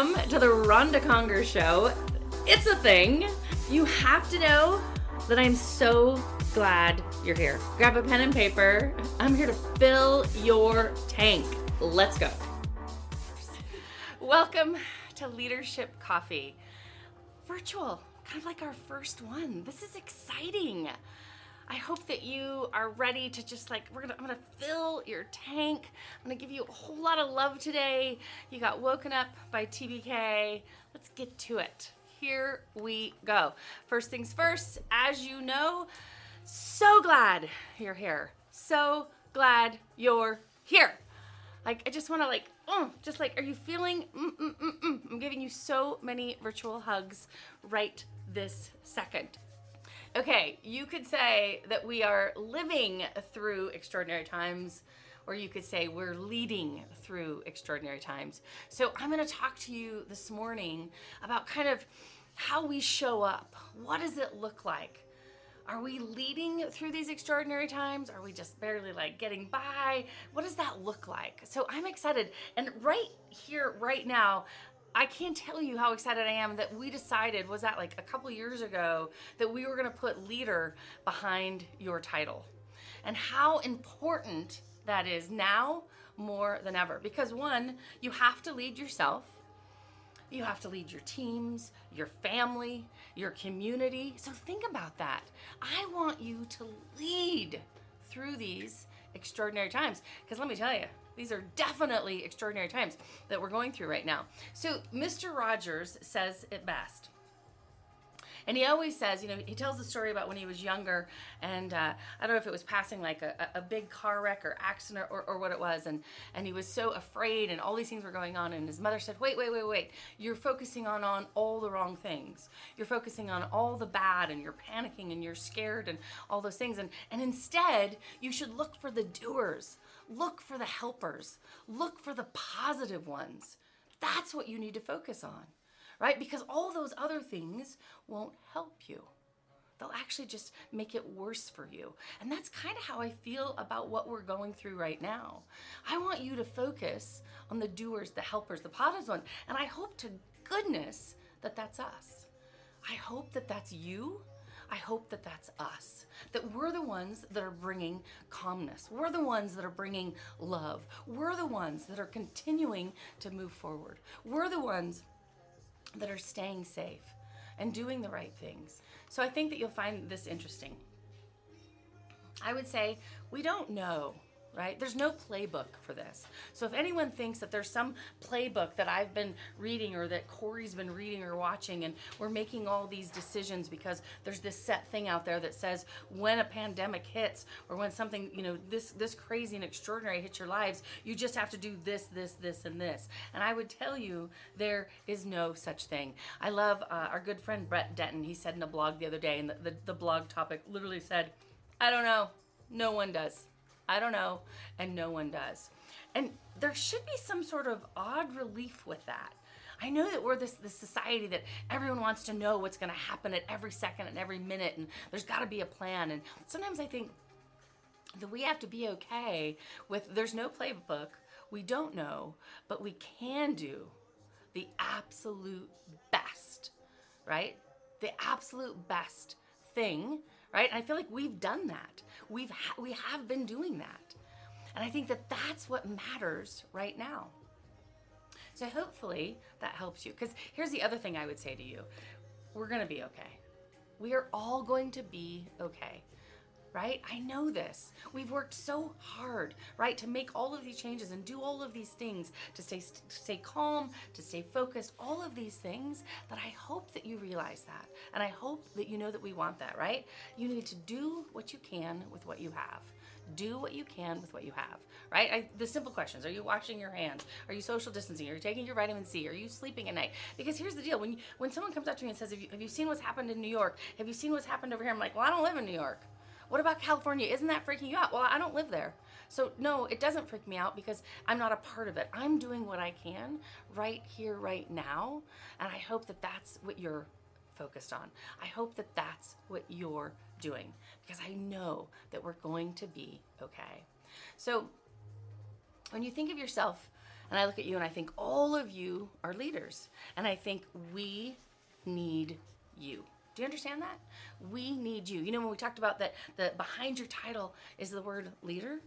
Welcome to the Ronda Conger Show. It's a thing. You have to know that I'm so glad you're here. Grab a pen and paper. I'm here to fill your tank. Let's go. Welcome to Leadership Coffee. Virtual, kind of like our first one. This is exciting. I hope that you are ready to just like we're gonna I'm gonna fill your tank. I'm gonna give you a whole lot of love today. You got woken up by TBK. Let's get to it. Here we go. First things first, as you know, so glad you're here. So glad you're here. Like I just want to like, oh, just like, are you feeling? Mm, mm, mm, mm. I'm giving you so many virtual hugs right this second. Okay, you could say that we are living through extraordinary times, or you could say we're leading through extraordinary times. So, I'm going to talk to you this morning about kind of how we show up. What does it look like? Are we leading through these extraordinary times? Are we just barely like getting by? What does that look like? So I'm excited. And right here, right now, I can't tell you how excited I am that we decided, was that like a couple years ago, that we were to put leader behind your title. And how important that is now more than ever. Because one, you have to lead yourself. You have to lead your teams, your family, your community. So think about that. I want you to lead through these extraordinary times. Because let me tell you, these are definitely extraordinary times that we're going through right now. So, Mr. Rogers says it best. And he always says, you know, he tells the story about when he was younger, and uh, I don't know if it was passing like a, a big car wreck or accident or, or what it was, and and he was so afraid, and all these things were going on, and his mother said, wait, wait, wait, wait, you're focusing on on all the wrong things. You're focusing on all the bad, and you're panicking, and you're scared, and all those things, and and instead you should look for the doers, look for the helpers, look for the positive ones. That's what you need to focus on right? Because all those other things won't help you. They'll actually just make it worse for you. And that's kind of how I feel about what we're going through right now. I want you to focus on the doers, the helpers, the positive ones. And I hope to goodness that that's us. I hope that that's you. I hope that that's us. That we're the ones that are bringing calmness. We're the ones that are bringing love. We're the ones that are continuing to move forward. We're the ones that are staying safe and doing the right things. So I think that you'll find this interesting. I would say we don't know right? There's no playbook for this. So if anyone thinks that there's some playbook that I've been reading or that Corey's been reading or watching and we're making all these decisions because there's this set thing out there that says when a pandemic hits or when something, you know, this this crazy and extraordinary hits your lives, you just have to do this, this, this and this. And I would tell you there is no such thing. I love uh, our good friend Brett Denton. He said in a blog the other day and the, the, the blog topic literally said, I don't know. No one does. I don't know, and no one does. And there should be some sort of odd relief with that. I know that we're this this society that everyone wants to know what's going to happen at every second and every minute, and there's got to be a plan. And sometimes I think that we have to be okay with there's no playbook, we don't know, but we can do the absolute best, right? The absolute best thing, right? And I feel like we've done that. We've ha- we have been doing that. And I think that that's what matters right now. So hopefully that helps you. Because here's the other thing I would say to you we're going to be okay. We are all going to be okay right? I know this. We've worked so hard, right, to make all of these changes and do all of these things to stay to stay calm, to stay focused, all of these things that I hope that you realize that. And I hope that you know that we want that, right? You need to do what you can with what you have. Do what you can with what you have, right? I, the simple questions: Are you washing your hands? Are you social distancing? Are you taking your vitamin C? Are you sleeping at night? Because here's the deal: when you, when someone comes up to me and says, have you, "Have you seen what's happened in New York? Have you seen what's happened over here?" I'm like, "Well, I don't live in New York." What about California? Isn't that freaking you out? Well, I don't live there. So, no, it doesn't freak me out because I'm not a part of it. I'm doing what I can right here, right now. And I hope that that's what you're focused on. I hope that that's what you're doing because I know that we're going to be okay. So, when you think of yourself and I look at you and I think all of you are leaders. And I think we need you. Do you understand that? We need you. You know, when we talked about that, the behind your title is the word leader.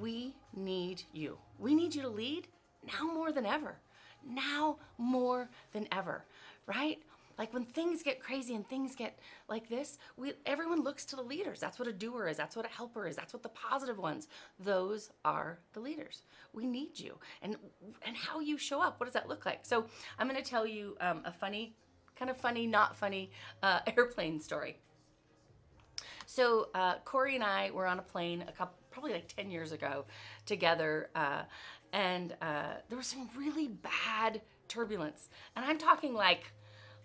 We need you. We need you to lead now more than ever. Now more than ever, right? Like when things get crazy and things get like this, we everyone looks to the leaders. That's what a doer is. That's what a helper is. That's what the positive ones. Those are the leaders. We need you. And and how you show up. What does that look like? So I'm going to tell you um, a funny, kind of funny, not funny uh, airplane story. So uh, Corey and I were on a plane a couple, probably like 10 years ago together, uh, and uh, there was some really bad turbulence. And I'm talking like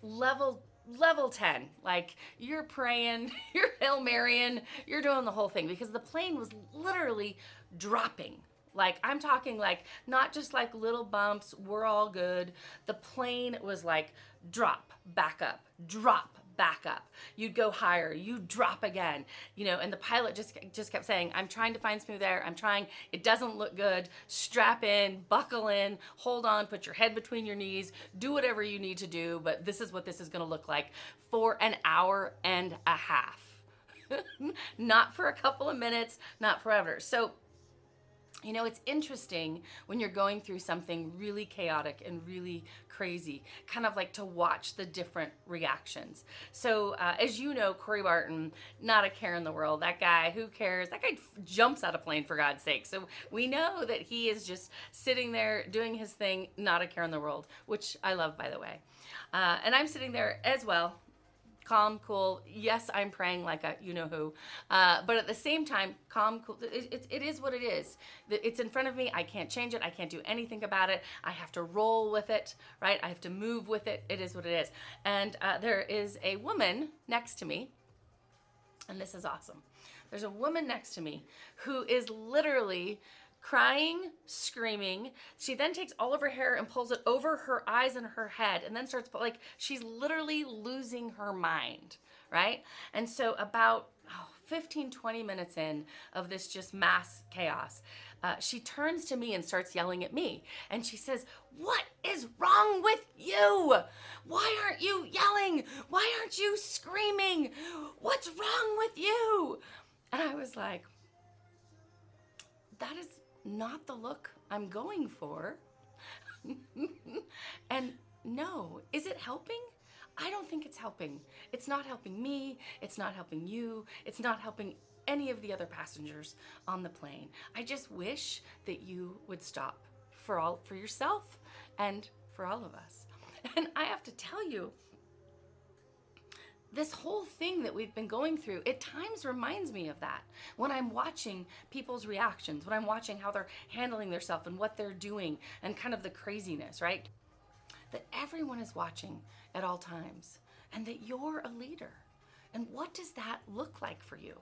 level level 10 like you're praying you're hail marrying you're doing the whole thing because the plane was literally dropping like i'm talking like not just like little bumps we're all good the plane was like drop back up drop back up. You'd go higher, you drop again, you know, and the pilot just just kept saying, "I'm trying to find smooth air. I'm trying. It doesn't look good. Strap in, buckle in, hold on, put your head between your knees, do whatever you need to do, but this is what this is going to look like for an hour and a half." not for a couple of minutes, not forever. So you know, it's interesting when you're going through something really chaotic and really crazy, kind of like to watch the different reactions. So, uh, as you know, Corey Barton, not a care in the world. That guy, who cares? That guy jumps out of plane for God's sake. So, we know that he is just sitting there doing his thing, not a care in the world, which I love, by the way. Uh, and I'm sitting there as well, calm, cool. Yes, I'm praying like a you know who, uh, but at the same time, calm, cool. It, it, it is what it is. It's in front of me. I can't change it. I can't do anything about it. I have to roll with it, right? I have to move with it. It is what it is. And uh, there is a woman next to me, and this is awesome. There's a woman next to me who is literally crying, screaming. She then takes all of her hair and pulls it over her eyes and her head and then starts like she's literally losing her mind, right? And so about oh, 15 20 minutes in of this just mass chaos, uh, she turns to me and starts yelling at me. And she says, What is wrong with you? Why aren't you yelling? Why aren't you screaming? What's wrong with you? And I was like, That is not the look I'm going for. and no, is it helping? I don't think it's helping. It's not helping me, it's not helping you, it's not helping any of the other passengers on the plane. I just wish that you would stop for all for yourself and for all of us. And I have to tell you, this whole thing that we've been going through at times reminds me of that when i'm watching people's reactions when i'm watching how they're handling themselves and what they're doing and kind of the craziness right that everyone is watching at all times and that you're a leader and what does that look like for you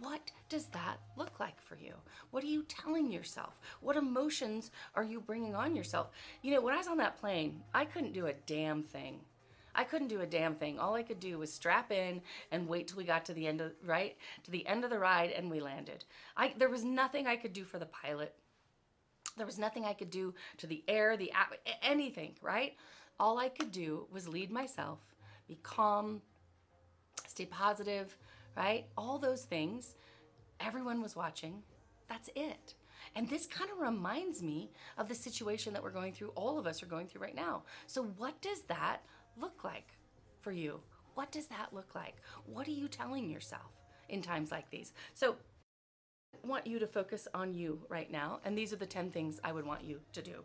what does that look like for you? What are you telling yourself? What emotions are you bringing on yourself? You know, when I was on that plane, I couldn't do a damn thing. I couldn't do a damn thing. All I could do was strap in and wait till we got to the end of right to the end of the ride and we landed. I there was nothing I could do for the pilot. There was nothing I could do to the air, the anything, right? All I could do was lead myself, be calm, stay positive, right? All those things. Everyone was watching. That's it. And this kind of reminds me of the situation that we're going through, all of us are going through right now. So, what does that look like for you? What does that look like? What are you telling yourself in times like these? So, I want you to focus on you right now, and these are the 10 things I would want you to do.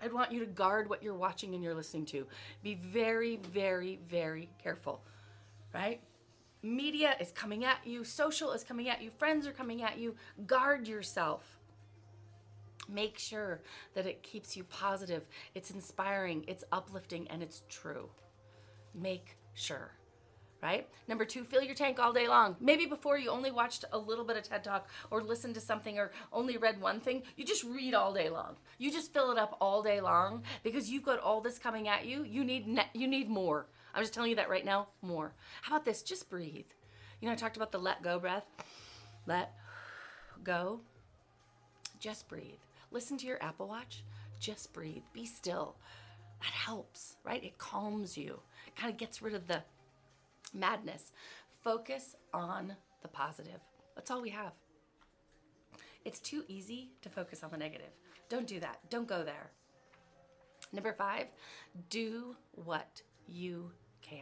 I'd want you to guard what you're watching and you're listening to. Be very, very, very careful, right? Media is coming at you, social is coming at you, friends are coming at you. Guard yourself. Make sure that it keeps you positive, it's inspiring, it's uplifting, and it's true. Make sure. Right? Number two, fill your tank all day long. Maybe before you only watched a little bit of TED Talk or listened to something or only read one thing, you just read all day long. You just fill it up all day long because you've got all this coming at you. You need ne- you need more. I'm just telling you that right now, more. How about this? Just breathe. You know, I talked about the let go breath. Let go. Just breathe. Listen to your Apple Watch. Just breathe. Be still. That helps, right? It calms you, It kind of gets rid of the madness. Focus on the positive. That's all we have. It's too easy to focus on the negative. Don't do that. Don't go there. Number five, do what you can.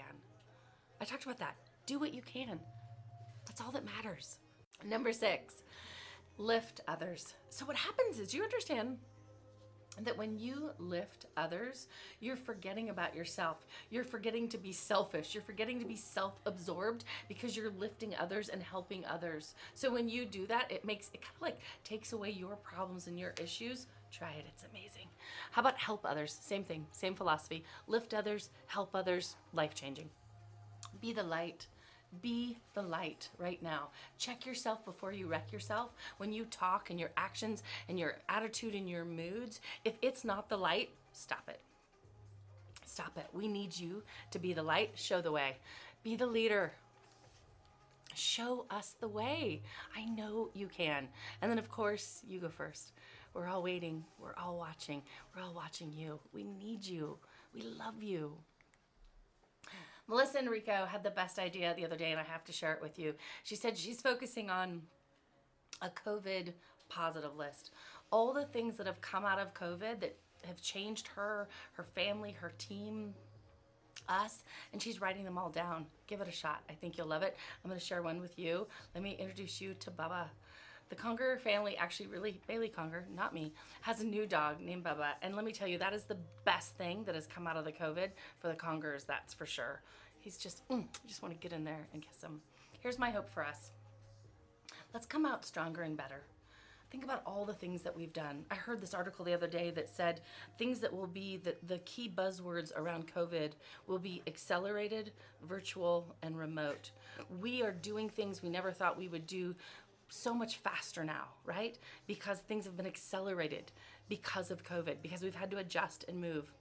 I talked about that. Do what you can. That's all that matters. Number six, lift others. So, what happens is you understand that when you lift others, you're forgetting about yourself. You're forgetting to be selfish. You're forgetting to be self absorbed because you're lifting others and helping others. So when you do that, it makes it kind of like takes away your problems and your issues. Try it, it's amazing. How about help others? Same thing, same philosophy. Lift others, help others, life changing. Be the light. Be the light right now. Check yourself before you wreck yourself. When you talk and your actions and your attitude and your moods, if it's not the light, stop it. Stop it. We need you to be the light, show the way. Be the leader. Show us the way. I know you can. And then, of course, you go first. We're all waiting. We're all watching. We're all watching you. We need you. We love you. Melissa Enrico had the best idea the other day, and I have to share it with you. She said she's focusing on a COVID positive list. All the things that have come out of COVID that have changed her, her family, her team, us, and she's writing them all down. Give it a shot. I think you'll love it. I'm going to share one with you. Let me introduce you to Bubba. The Conger family, actually, really, Bailey Conger, not me, has a new dog named Bubba. And let me tell you, that is the best thing that has come out of the COVID for the Congers, that's for sure. He's just, mm, just want to get in there and kiss him. Here's my hope for us let's come out stronger and better. Think about all the things that we've done. I heard this article the other day that said things that will be the, the key buzzwords around COVID will be accelerated, virtual, and remote. We are doing things we never thought we would do so much faster now, right? Because things have been accelerated because of COVID, because we've had to adjust and move.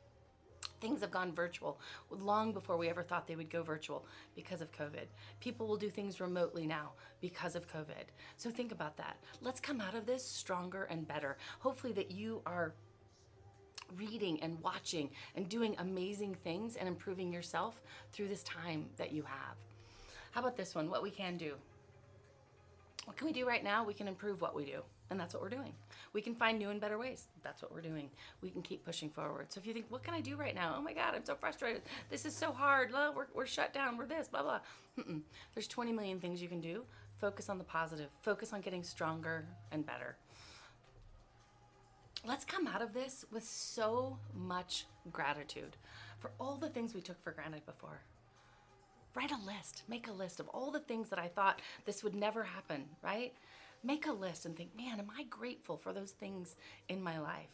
Things have gone virtual long before we ever thought they would go virtual because of COVID. People will do things remotely now because of COVID. So think about that. Let's come out of this stronger and better. Hopefully, that you are reading and watching and doing amazing things and improving yourself through this time that you have. How about this one? What we can do. What can we do right now? We can improve what we do. And that's what we're doing. We can find new and better ways. That's what we're doing. We can keep pushing forward. So if you think, what can I do right now? Oh my God, I'm so frustrated. This is so hard. We're, we're shut down. We're this, blah, blah. Mm-mm. There's 20 million things you can do. Focus on the positive. Focus on getting stronger and better. Let's come out of this with so much gratitude for all the things we took for granted before write a list make a list of all the things that i thought this would never happen right make a list and think, man, am I grateful for those things in my life?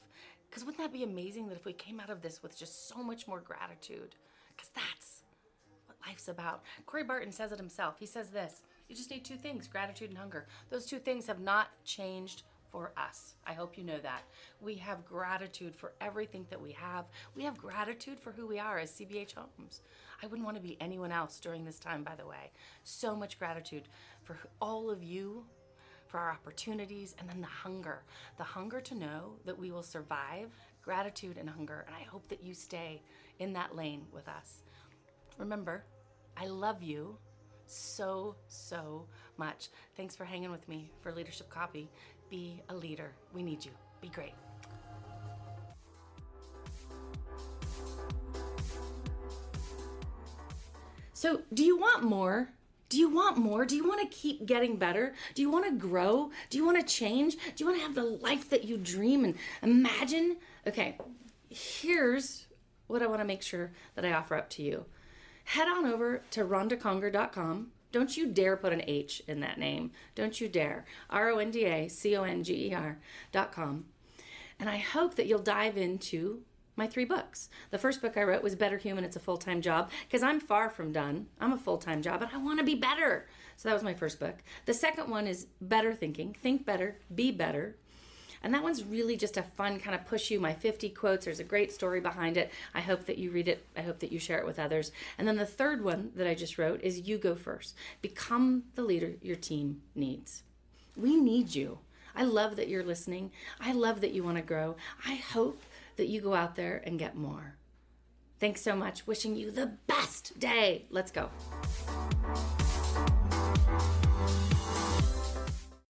Because wouldn't that be amazing that if we came out of this with just so much more gratitude? Because that's what life's about. Corey Barton says it himself. He says this you just need two things gratitude and hunger. Those two things have not changed for us. I hope you know that. We have gratitude for everything that we have. We have gratitude for who we are as CBH Homes. I wouldn't want to be anyone else during this time, by the way. So much gratitude for all of you for our opportunities, and then the hunger the hunger to know that we will survive, gratitude and hunger. And I hope that you stay in that lane with us. Remember, I love you so, so much. Thanks for hanging with me for Leadership Coffee. Be a leader. We need you. Be great. So, do you want more? Do you want more? Do you want to keep getting better? Do you want to grow? Do you want to change? Do you want to have the life that you dream and imagine? Okay, here's what I want to make sure that I offer up to you. Head on over to rondaconger.com. Don't you dare put an H in that name. Don't you dare. R O N D A C O N G E R dot com. And I hope that you'll dive into my three books. The first book I wrote was Better Human, It's a Full Time Job, because I'm far from done. I'm a full time job and I want to be better. So that was my first book. The second one is Better Thinking, Think Better, Be Better. And that one's really just a fun kind of push you my 50 quotes. There's a great story behind it. I hope that you read it. I hope that you share it with others. And then the third one that I just wrote is You Go First. Become the leader your team needs. We need you. I love that you're listening. I love that you want to grow. I hope that you go out there and get more. Thanks so much. Wishing you the best day. Let's go.